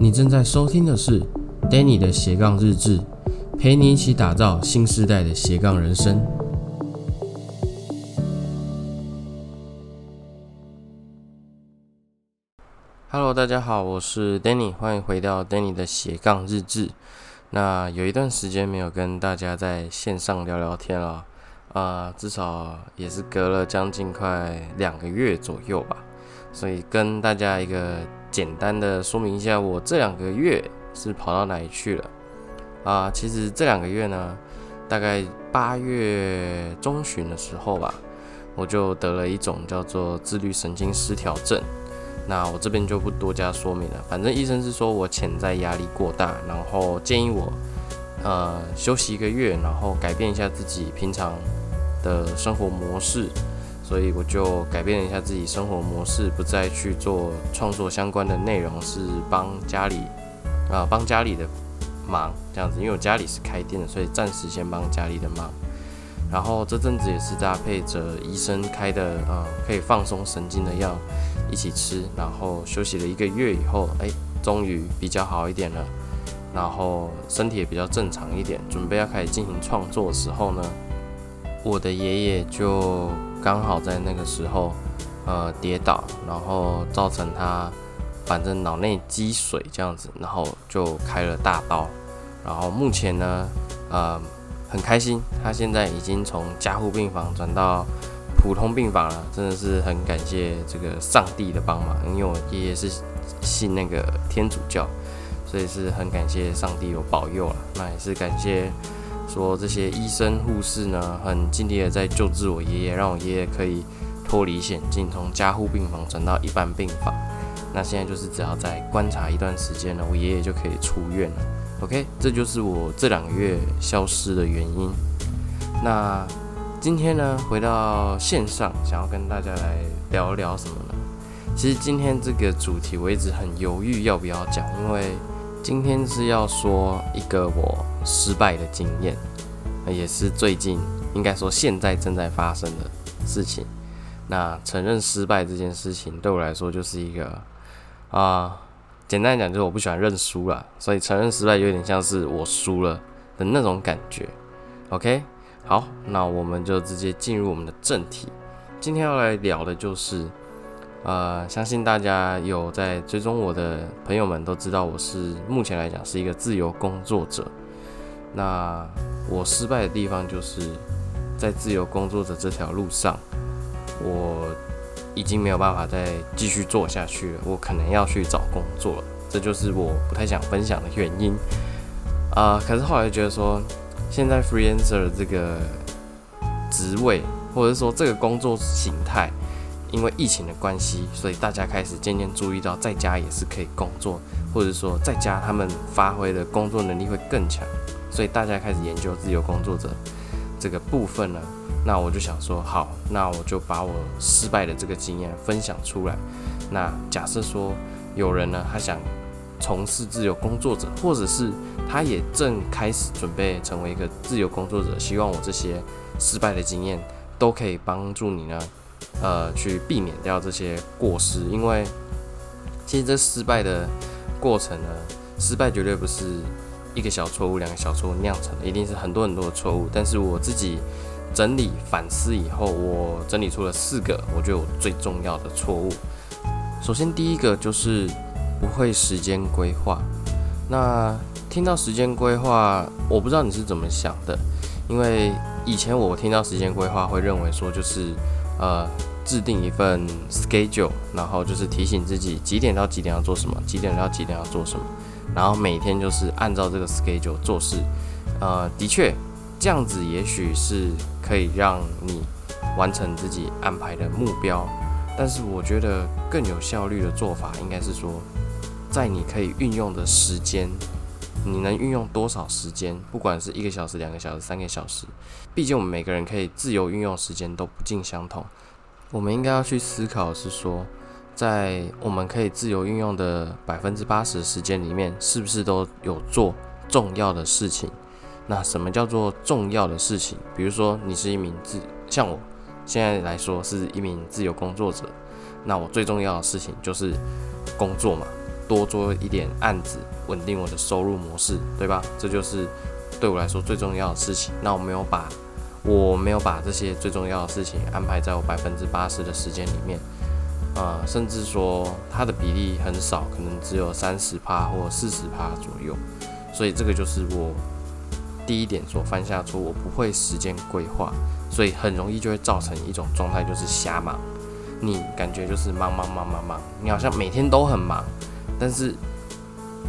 你正在收听的是 Danny 的斜杠日志，陪你一起打造新时代的斜杠人生。Hello，大家好，我是 Danny，欢迎回到 Danny 的斜杠日志。那有一段时间没有跟大家在线上聊聊天了，啊，至少也是隔了将近快两个月左右吧。所以跟大家一个简单的说明一下，我这两个月是跑到哪里去了啊？其实这两个月呢，大概八月中旬的时候吧，我就得了一种叫做自律神经失调症。那我这边就不多加说明了，反正医生是说我潜在压力过大，然后建议我呃休息一个月，然后改变一下自己平常的生活模式。所以我就改变了一下自己生活模式，不再去做创作相关的内容，是帮家里啊帮家里的忙这样子。因为我家里是开店的，所以暂时先帮家里的忙。然后这阵子也是搭配着医生开的啊可以放松神经的药一起吃。然后休息了一个月以后，哎，终于比较好一点了。然后身体也比较正常一点，准备要开始进行创作的时候呢，我的爷爷就。刚好在那个时候，呃，跌倒，然后造成他反正脑内积水这样子，然后就开了大刀，然后目前呢，呃，很开心，他现在已经从加护病房转到普通病房了，真的是很感谢这个上帝的帮忙，因为我爷爷是信那个天主教，所以是很感谢上帝有保佑了，那也是感谢。说这些医生护士呢，很尽力的在救治我爷爷，让我爷爷可以脱离险境，从加护病房转到一般病房。那现在就是只要再观察一段时间呢，我爷爷就可以出院了。OK，这就是我这两个月消失的原因。那今天呢，回到线上，想要跟大家来聊聊什么呢？其实今天这个主题我一直很犹豫要不要讲，因为今天是要说一个我。失败的经验，也是最近应该说现在正在发生的事情。那承认失败这件事情对我来说就是一个啊，简单讲就是我不喜欢认输了，所以承认失败有点像是我输了的那种感觉。OK，好，那我们就直接进入我们的正题。今天要来聊的就是，呃，相信大家有在追踪我的朋友们都知道，我是目前来讲是一个自由工作者。那我失败的地方就是在自由工作者这条路上，我已经没有办法再继续做下去了。我可能要去找工作了，这就是我不太想分享的原因。啊，可是后来觉得说，现在 freelancer 这个职位，或者说这个工作形态，因为疫情的关系，所以大家开始渐渐注意到，在家也是可以工作，或者说在家他们发挥的工作能力会更强。所以大家开始研究自由工作者这个部分呢，那我就想说，好，那我就把我失败的这个经验分享出来。那假设说有人呢，他想从事自由工作者，或者是他也正开始准备成为一个自由工作者，希望我这些失败的经验都可以帮助你呢，呃，去避免掉这些过失。因为其实这失败的过程呢，失败绝对不是。一个小错误，两个小错误酿成的，一定是很多很多的错误。但是我自己整理反思以后，我整理出了四个我觉得我最重要的错误。首先，第一个就是不会时间规划。那听到时间规划，我不知道你是怎么想的，因为以前我听到时间规划会认为说就是呃制定一份 schedule，然后就是提醒自己几点到几点要做什么，几点到几点要做什么。然后每天就是按照这个 schedule 做事，呃，的确，这样子也许是可以让你完成自己安排的目标。但是我觉得更有效率的做法应该是说，在你可以运用的时间，你能运用多少时间？不管是一个小时、两个小时、三个小时，毕竟我们每个人可以自由运用时间都不尽相同。我们应该要去思考是说。在我们可以自由运用的百分之八十时间里面，是不是都有做重要的事情？那什么叫做重要的事情？比如说，你是一名自，像我现在来说是一名自由工作者，那我最重要的事情就是工作嘛。多做一点案子，稳定我的收入模式，对吧？这就是对我来说最重要的事情。那我没有把我没有把这些最重要的事情安排在我百分之八十的时间里面，啊，甚至说它的比例很少，可能只有三十趴或四十趴左右。所以这个就是我第一点所犯下错，我不会时间规划，所以很容易就会造成一种状态，就是瞎忙。你感觉就是忙忙忙忙忙，你好像每天都很忙，但是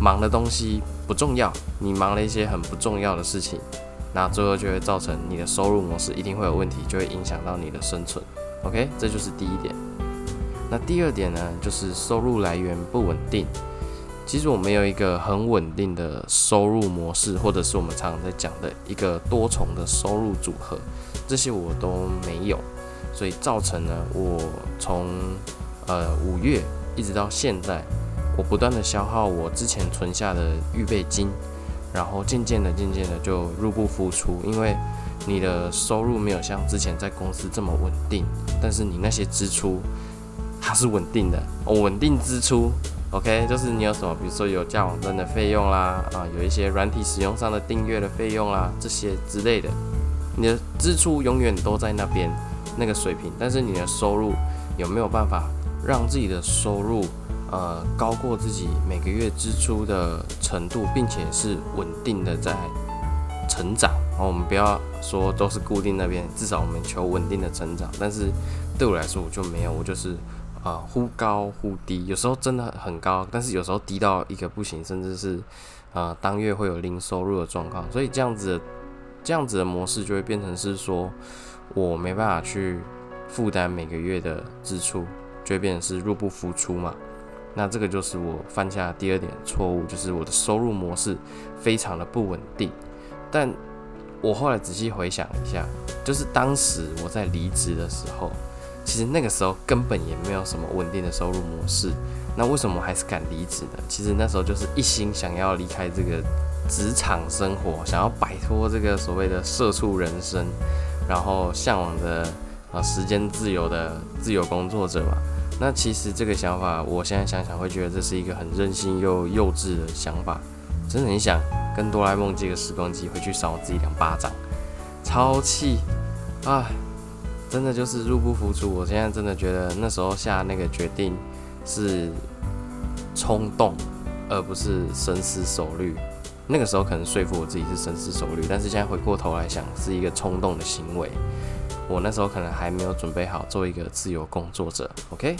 忙的东西不重要，你忙了一些很不重要的事情。那最后就会造成你的收入模式一定会有问题，就会影响到你的生存。OK，这就是第一点。那第二点呢，就是收入来源不稳定。其实我没有一个很稳定的收入模式，或者是我们常常在讲的一个多重的收入组合，这些我都没有，所以造成了我从呃五月一直到现在，我不断的消耗我之前存下的预备金。然后渐渐的、渐渐的就入不敷出，因为你的收入没有像之前在公司这么稳定，但是你那些支出它是稳定的，哦稳定支出，OK，就是你有什么，比如说有架网站的费用啦，啊，有一些软体使用上的订阅的费用啦，这些之类的，你的支出永远都在那边那个水平，但是你的收入有没有办法让自己的收入？呃，高过自己每个月支出的程度，并且是稳定的在成长。然后我们不要说都是固定那边，至少我们求稳定的成长。但是对我来说，我就没有，我就是啊忽高忽低，有时候真的很高，但是有时候低到一个不行，甚至是呃当月会有零收入的状况。所以这样子这样子的模式就会变成是说我没办法去负担每个月的支出，就会变成是入不敷出嘛。那这个就是我犯下第二点错误，就是我的收入模式非常的不稳定。但我后来仔细回想一下，就是当时我在离职的时候，其实那个时候根本也没有什么稳定的收入模式。那为什么还是敢离职呢？其实那时候就是一心想要离开这个职场生活，想要摆脱这个所谓的社畜人生，然后向往的啊时间自由的自由工作者嘛。那其实这个想法，我现在想想会觉得这是一个很任性又幼稚的想法。真的很想跟哆啦 A 梦借个时光机回去扇我自己两巴掌，超气啊！真的就是入不敷出。我现在真的觉得那时候下那个决定是冲动，而不是深思熟虑。那个时候可能说服我自己是深思熟虑，但是现在回过头来想，是一个冲动的行为。我那时候可能还没有准备好做一个自由工作者，OK？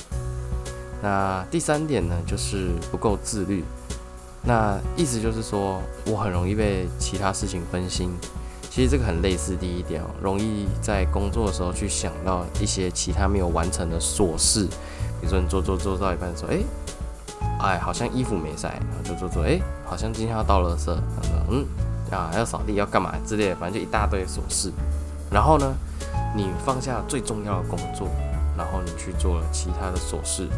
那第三点呢，就是不够自律。那意思就是说我很容易被其他事情分心。其实这个很类似第一点哦，容易在工作的时候去想到一些其他没有完成的琐事。比如说你做做做到一半说，哎，哎，好像衣服没晒，然后就做做，哎，好像今天要倒垃圾，嗯，啊，要扫地要干嘛之类的，反正就一大堆琐事。然后呢？你放下最重要的工作，然后你去做了其他的琐事。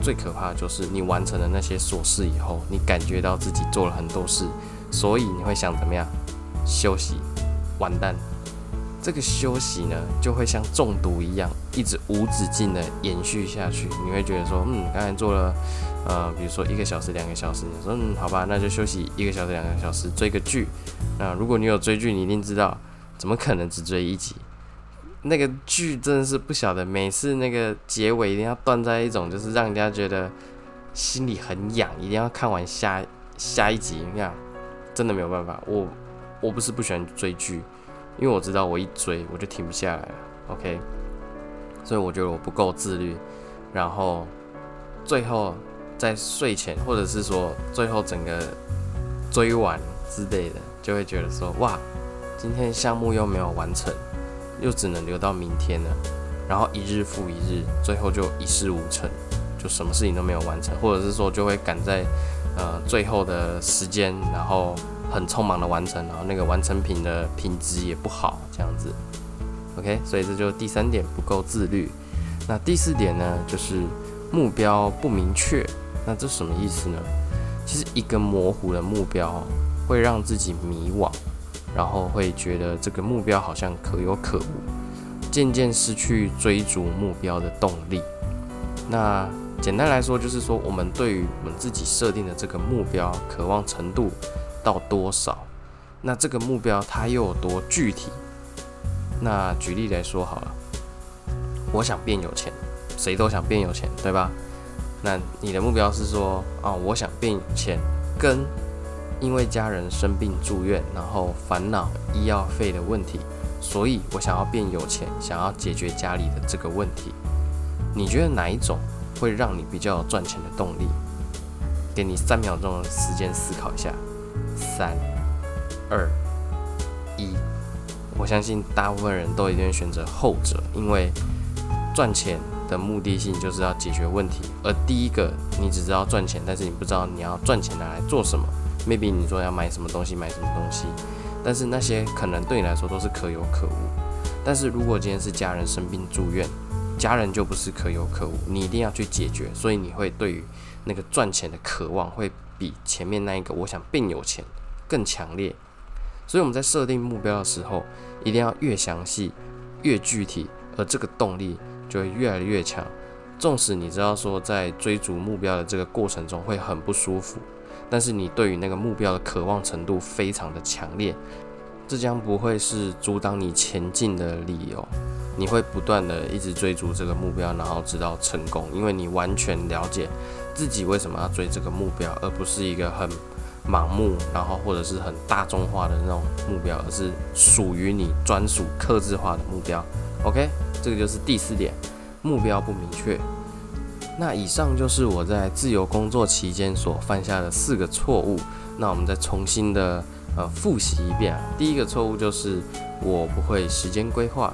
最可怕的就是你完成了那些琐事以后，你感觉到自己做了很多事，所以你会想怎么样？休息？完蛋！这个休息呢，就会像中毒一样，一直无止境的延续下去。你会觉得说，嗯，刚才做了，呃，比如说一个小时、两个小时，你说，嗯，好吧，那就休息一个小时、两个小时，追个剧。那如果你有追剧，你一定知道，怎么可能只追一集？那个剧真的是不晓得，每次那个结尾一定要断在一种，就是让人家觉得心里很痒，一定要看完下下一集。你看，真的没有办法。我我不是不喜欢追剧，因为我知道我一追我就停不下来了。OK，所以我觉得我不够自律，然后最后在睡前或者是说最后整个追完之类的，就会觉得说哇，今天项目又没有完成。又只能留到明天了，然后一日复一日，最后就一事无成，就什么事情都没有完成，或者是说就会赶在呃最后的时间，然后很匆忙的完成，然后那个完成品的品质也不好，这样子。OK，所以这就是第三点不够自律。那第四点呢，就是目标不明确。那这什么意思呢？其实一个模糊的目标会让自己迷惘。然后会觉得这个目标好像可有可无，渐渐失去追逐目标的动力。那简单来说，就是说我们对于我们自己设定的这个目标，渴望程度到多少？那这个目标它又有多具体？那举例来说好了，我想变有钱，谁都想变有钱，对吧？那你的目标是说啊，我想变有钱，跟因为家人生病住院，然后烦恼医药费的问题。所以我想要变有钱，想要解决家里的这个问题。你觉得哪一种会让你比较有赚钱的动力？给你三秒钟的时间思考一下。三、二、一。我相信大部分人都一定选择后者，因为赚钱的目的性就是要解决问题。而第一个，你只知道赚钱，但是你不知道你要赚钱拿来做什么。Maybe 你说要买什么东西，买什么东西。但是那些可能对你来说都是可有可无。但是如果今天是家人生病住院，家人就不是可有可无，你一定要去解决。所以你会对于那个赚钱的渴望会比前面那一个我想变有钱更强烈。所以我们在设定目标的时候，一定要越详细、越具体，而这个动力就会越来越强。纵使你知道说在追逐目标的这个过程中会很不舒服。但是你对于那个目标的渴望程度非常的强烈，这将不会是阻挡你前进的理由。你会不断的一直追逐这个目标，然后直到成功，因为你完全了解自己为什么要追这个目标，而不是一个很盲目，然后或者是很大众化的那种目标，而是属于你专属、克制化的目标。OK，这个就是第四点，目标不明确。那以上就是我在自由工作期间所犯下的四个错误。那我们再重新的呃复习一遍啊。第一个错误就是我不会时间规划，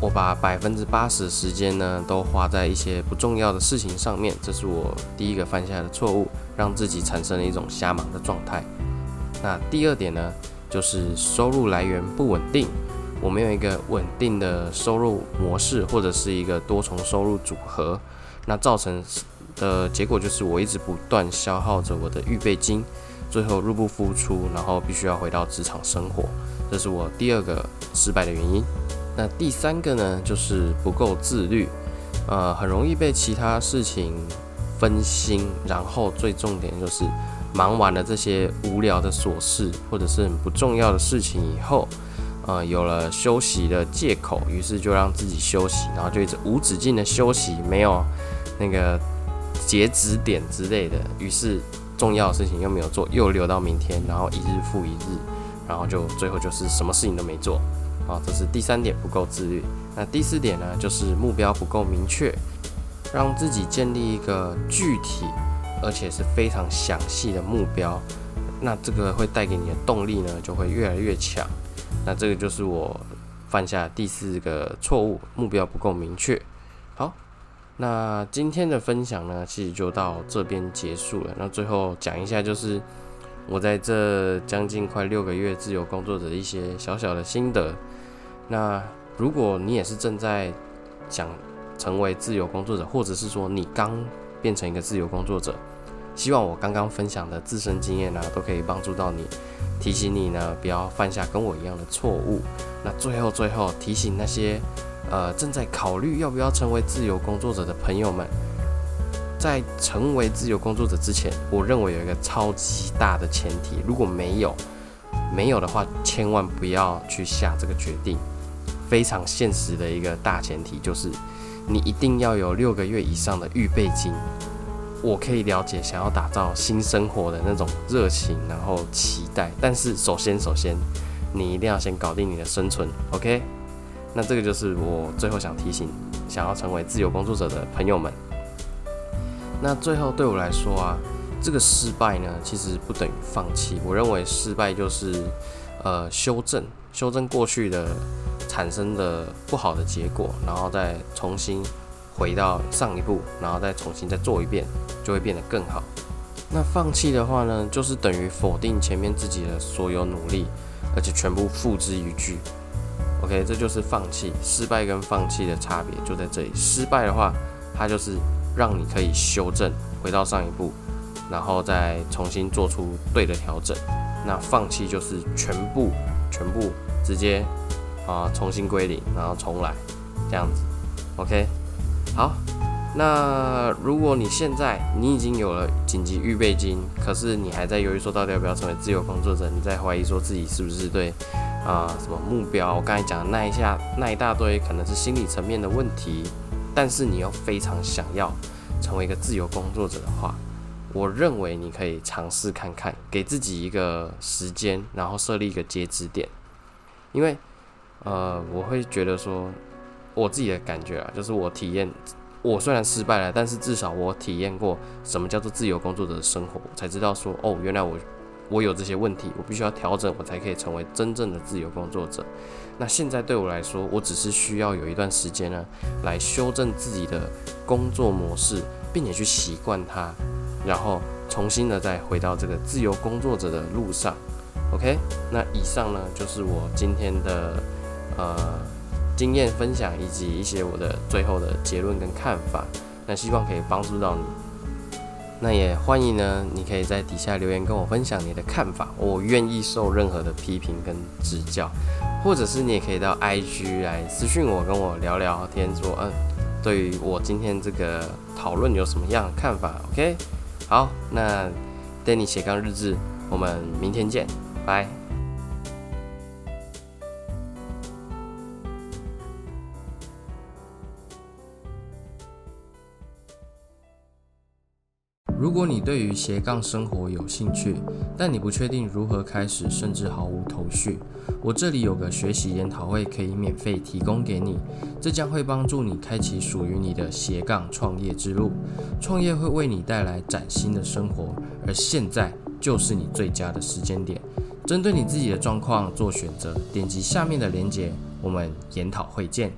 我把百分之八十的时间呢都花在一些不重要的事情上面，这是我第一个犯下的错误，让自己产生了一种瞎忙的状态。那第二点呢，就是收入来源不稳定，我没有一个稳定的收入模式，或者是一个多重收入组合。那造成的结果就是我一直不断消耗着我的预备金，最后入不敷出，然后必须要回到职场生活，这是我第二个失败的原因。那第三个呢，就是不够自律，呃，很容易被其他事情分心，然后最重点就是忙完了这些无聊的琐事或者是很不重要的事情以后，呃，有了休息的借口，于是就让自己休息，然后就一直无止境的休息，没有。那个截止点之类的，于是重要的事情又没有做，又留到明天，然后一日复一日，然后就最后就是什么事情都没做。好，这是第三点不够自律。那第四点呢，就是目标不够明确，让自己建立一个具体而且是非常详细的目标，那这个会带给你的动力呢就会越来越强。那这个就是我犯下第四个错误，目标不够明确。好。那今天的分享呢，其实就到这边结束了。那最后讲一下，就是我在这将近快六个月自由工作者的一些小小的心得。那如果你也是正在想成为自由工作者，或者是说你刚变成一个自由工作者，希望我刚刚分享的自身经验呢，都可以帮助到你，提醒你呢，不要犯下跟我一样的错误。那最后最后提醒那些。呃，正在考虑要不要成为自由工作者的朋友们，在成为自由工作者之前，我认为有一个超级大的前提，如果没有，没有的话，千万不要去下这个决定。非常现实的一个大前提就是，你一定要有六个月以上的预备金。我可以了解想要打造新生活的那种热情，然后期待，但是首先，首先，你一定要先搞定你的生存，OK？那这个就是我最后想提醒想要成为自由工作者的朋友们。那最后对我来说啊，这个失败呢，其实不等于放弃。我认为失败就是呃修正，修正过去的产生的不好的结果，然后再重新回到上一步，然后再重新再做一遍，就会变得更好。那放弃的话呢，就是等于否定前面自己的所有努力，而且全部付之一炬。OK，这就是放弃、失败跟放弃的差别就在这里。失败的话，它就是让你可以修正，回到上一步，然后再重新做出对的调整。那放弃就是全部、全部直接啊重新归零，然后重来，这样子。OK，好，那如果你现在你已经有了紧急预备金，可是你还在犹豫说到底要不要成为自由工作者，你在怀疑说自己是不是对啊什么目标？我刚才讲的那一下那一大堆可能是心理层面的问题，但是你又非常想要成为一个自由工作者的话，我认为你可以尝试看看，给自己一个时间，然后设立一个截止点，因为呃我会觉得说我自己的感觉啊，就是我体验。我虽然失败了，但是至少我体验过什么叫做自由工作者的生活，才知道说，哦，原来我我有这些问题，我必须要调整，我才可以成为真正的自由工作者。那现在对我来说，我只是需要有一段时间呢，来修正自己的工作模式，并且去习惯它，然后重新的再回到这个自由工作者的路上。OK，那以上呢就是我今天的呃。经验分享以及一些我的最后的结论跟看法，那希望可以帮助到你。那也欢迎呢，你可以在底下留言跟我分享你的看法，我愿意受任何的批评跟指教，或者是你也可以到 IG 来私讯我，跟我聊聊天，说嗯，对于我今天这个讨论有什么样的看法？OK，好，那 Danny 斜杠日志，我们明天见，拜。如果你对于斜杠生活有兴趣，但你不确定如何开始，甚至毫无头绪，我这里有个学习研讨会可以免费提供给你，这将会帮助你开启属于你的斜杠创业之路。创业会为你带来崭新的生活，而现在就是你最佳的时间点。针对你自己的状况做选择，点击下面的链接，我们研讨会见。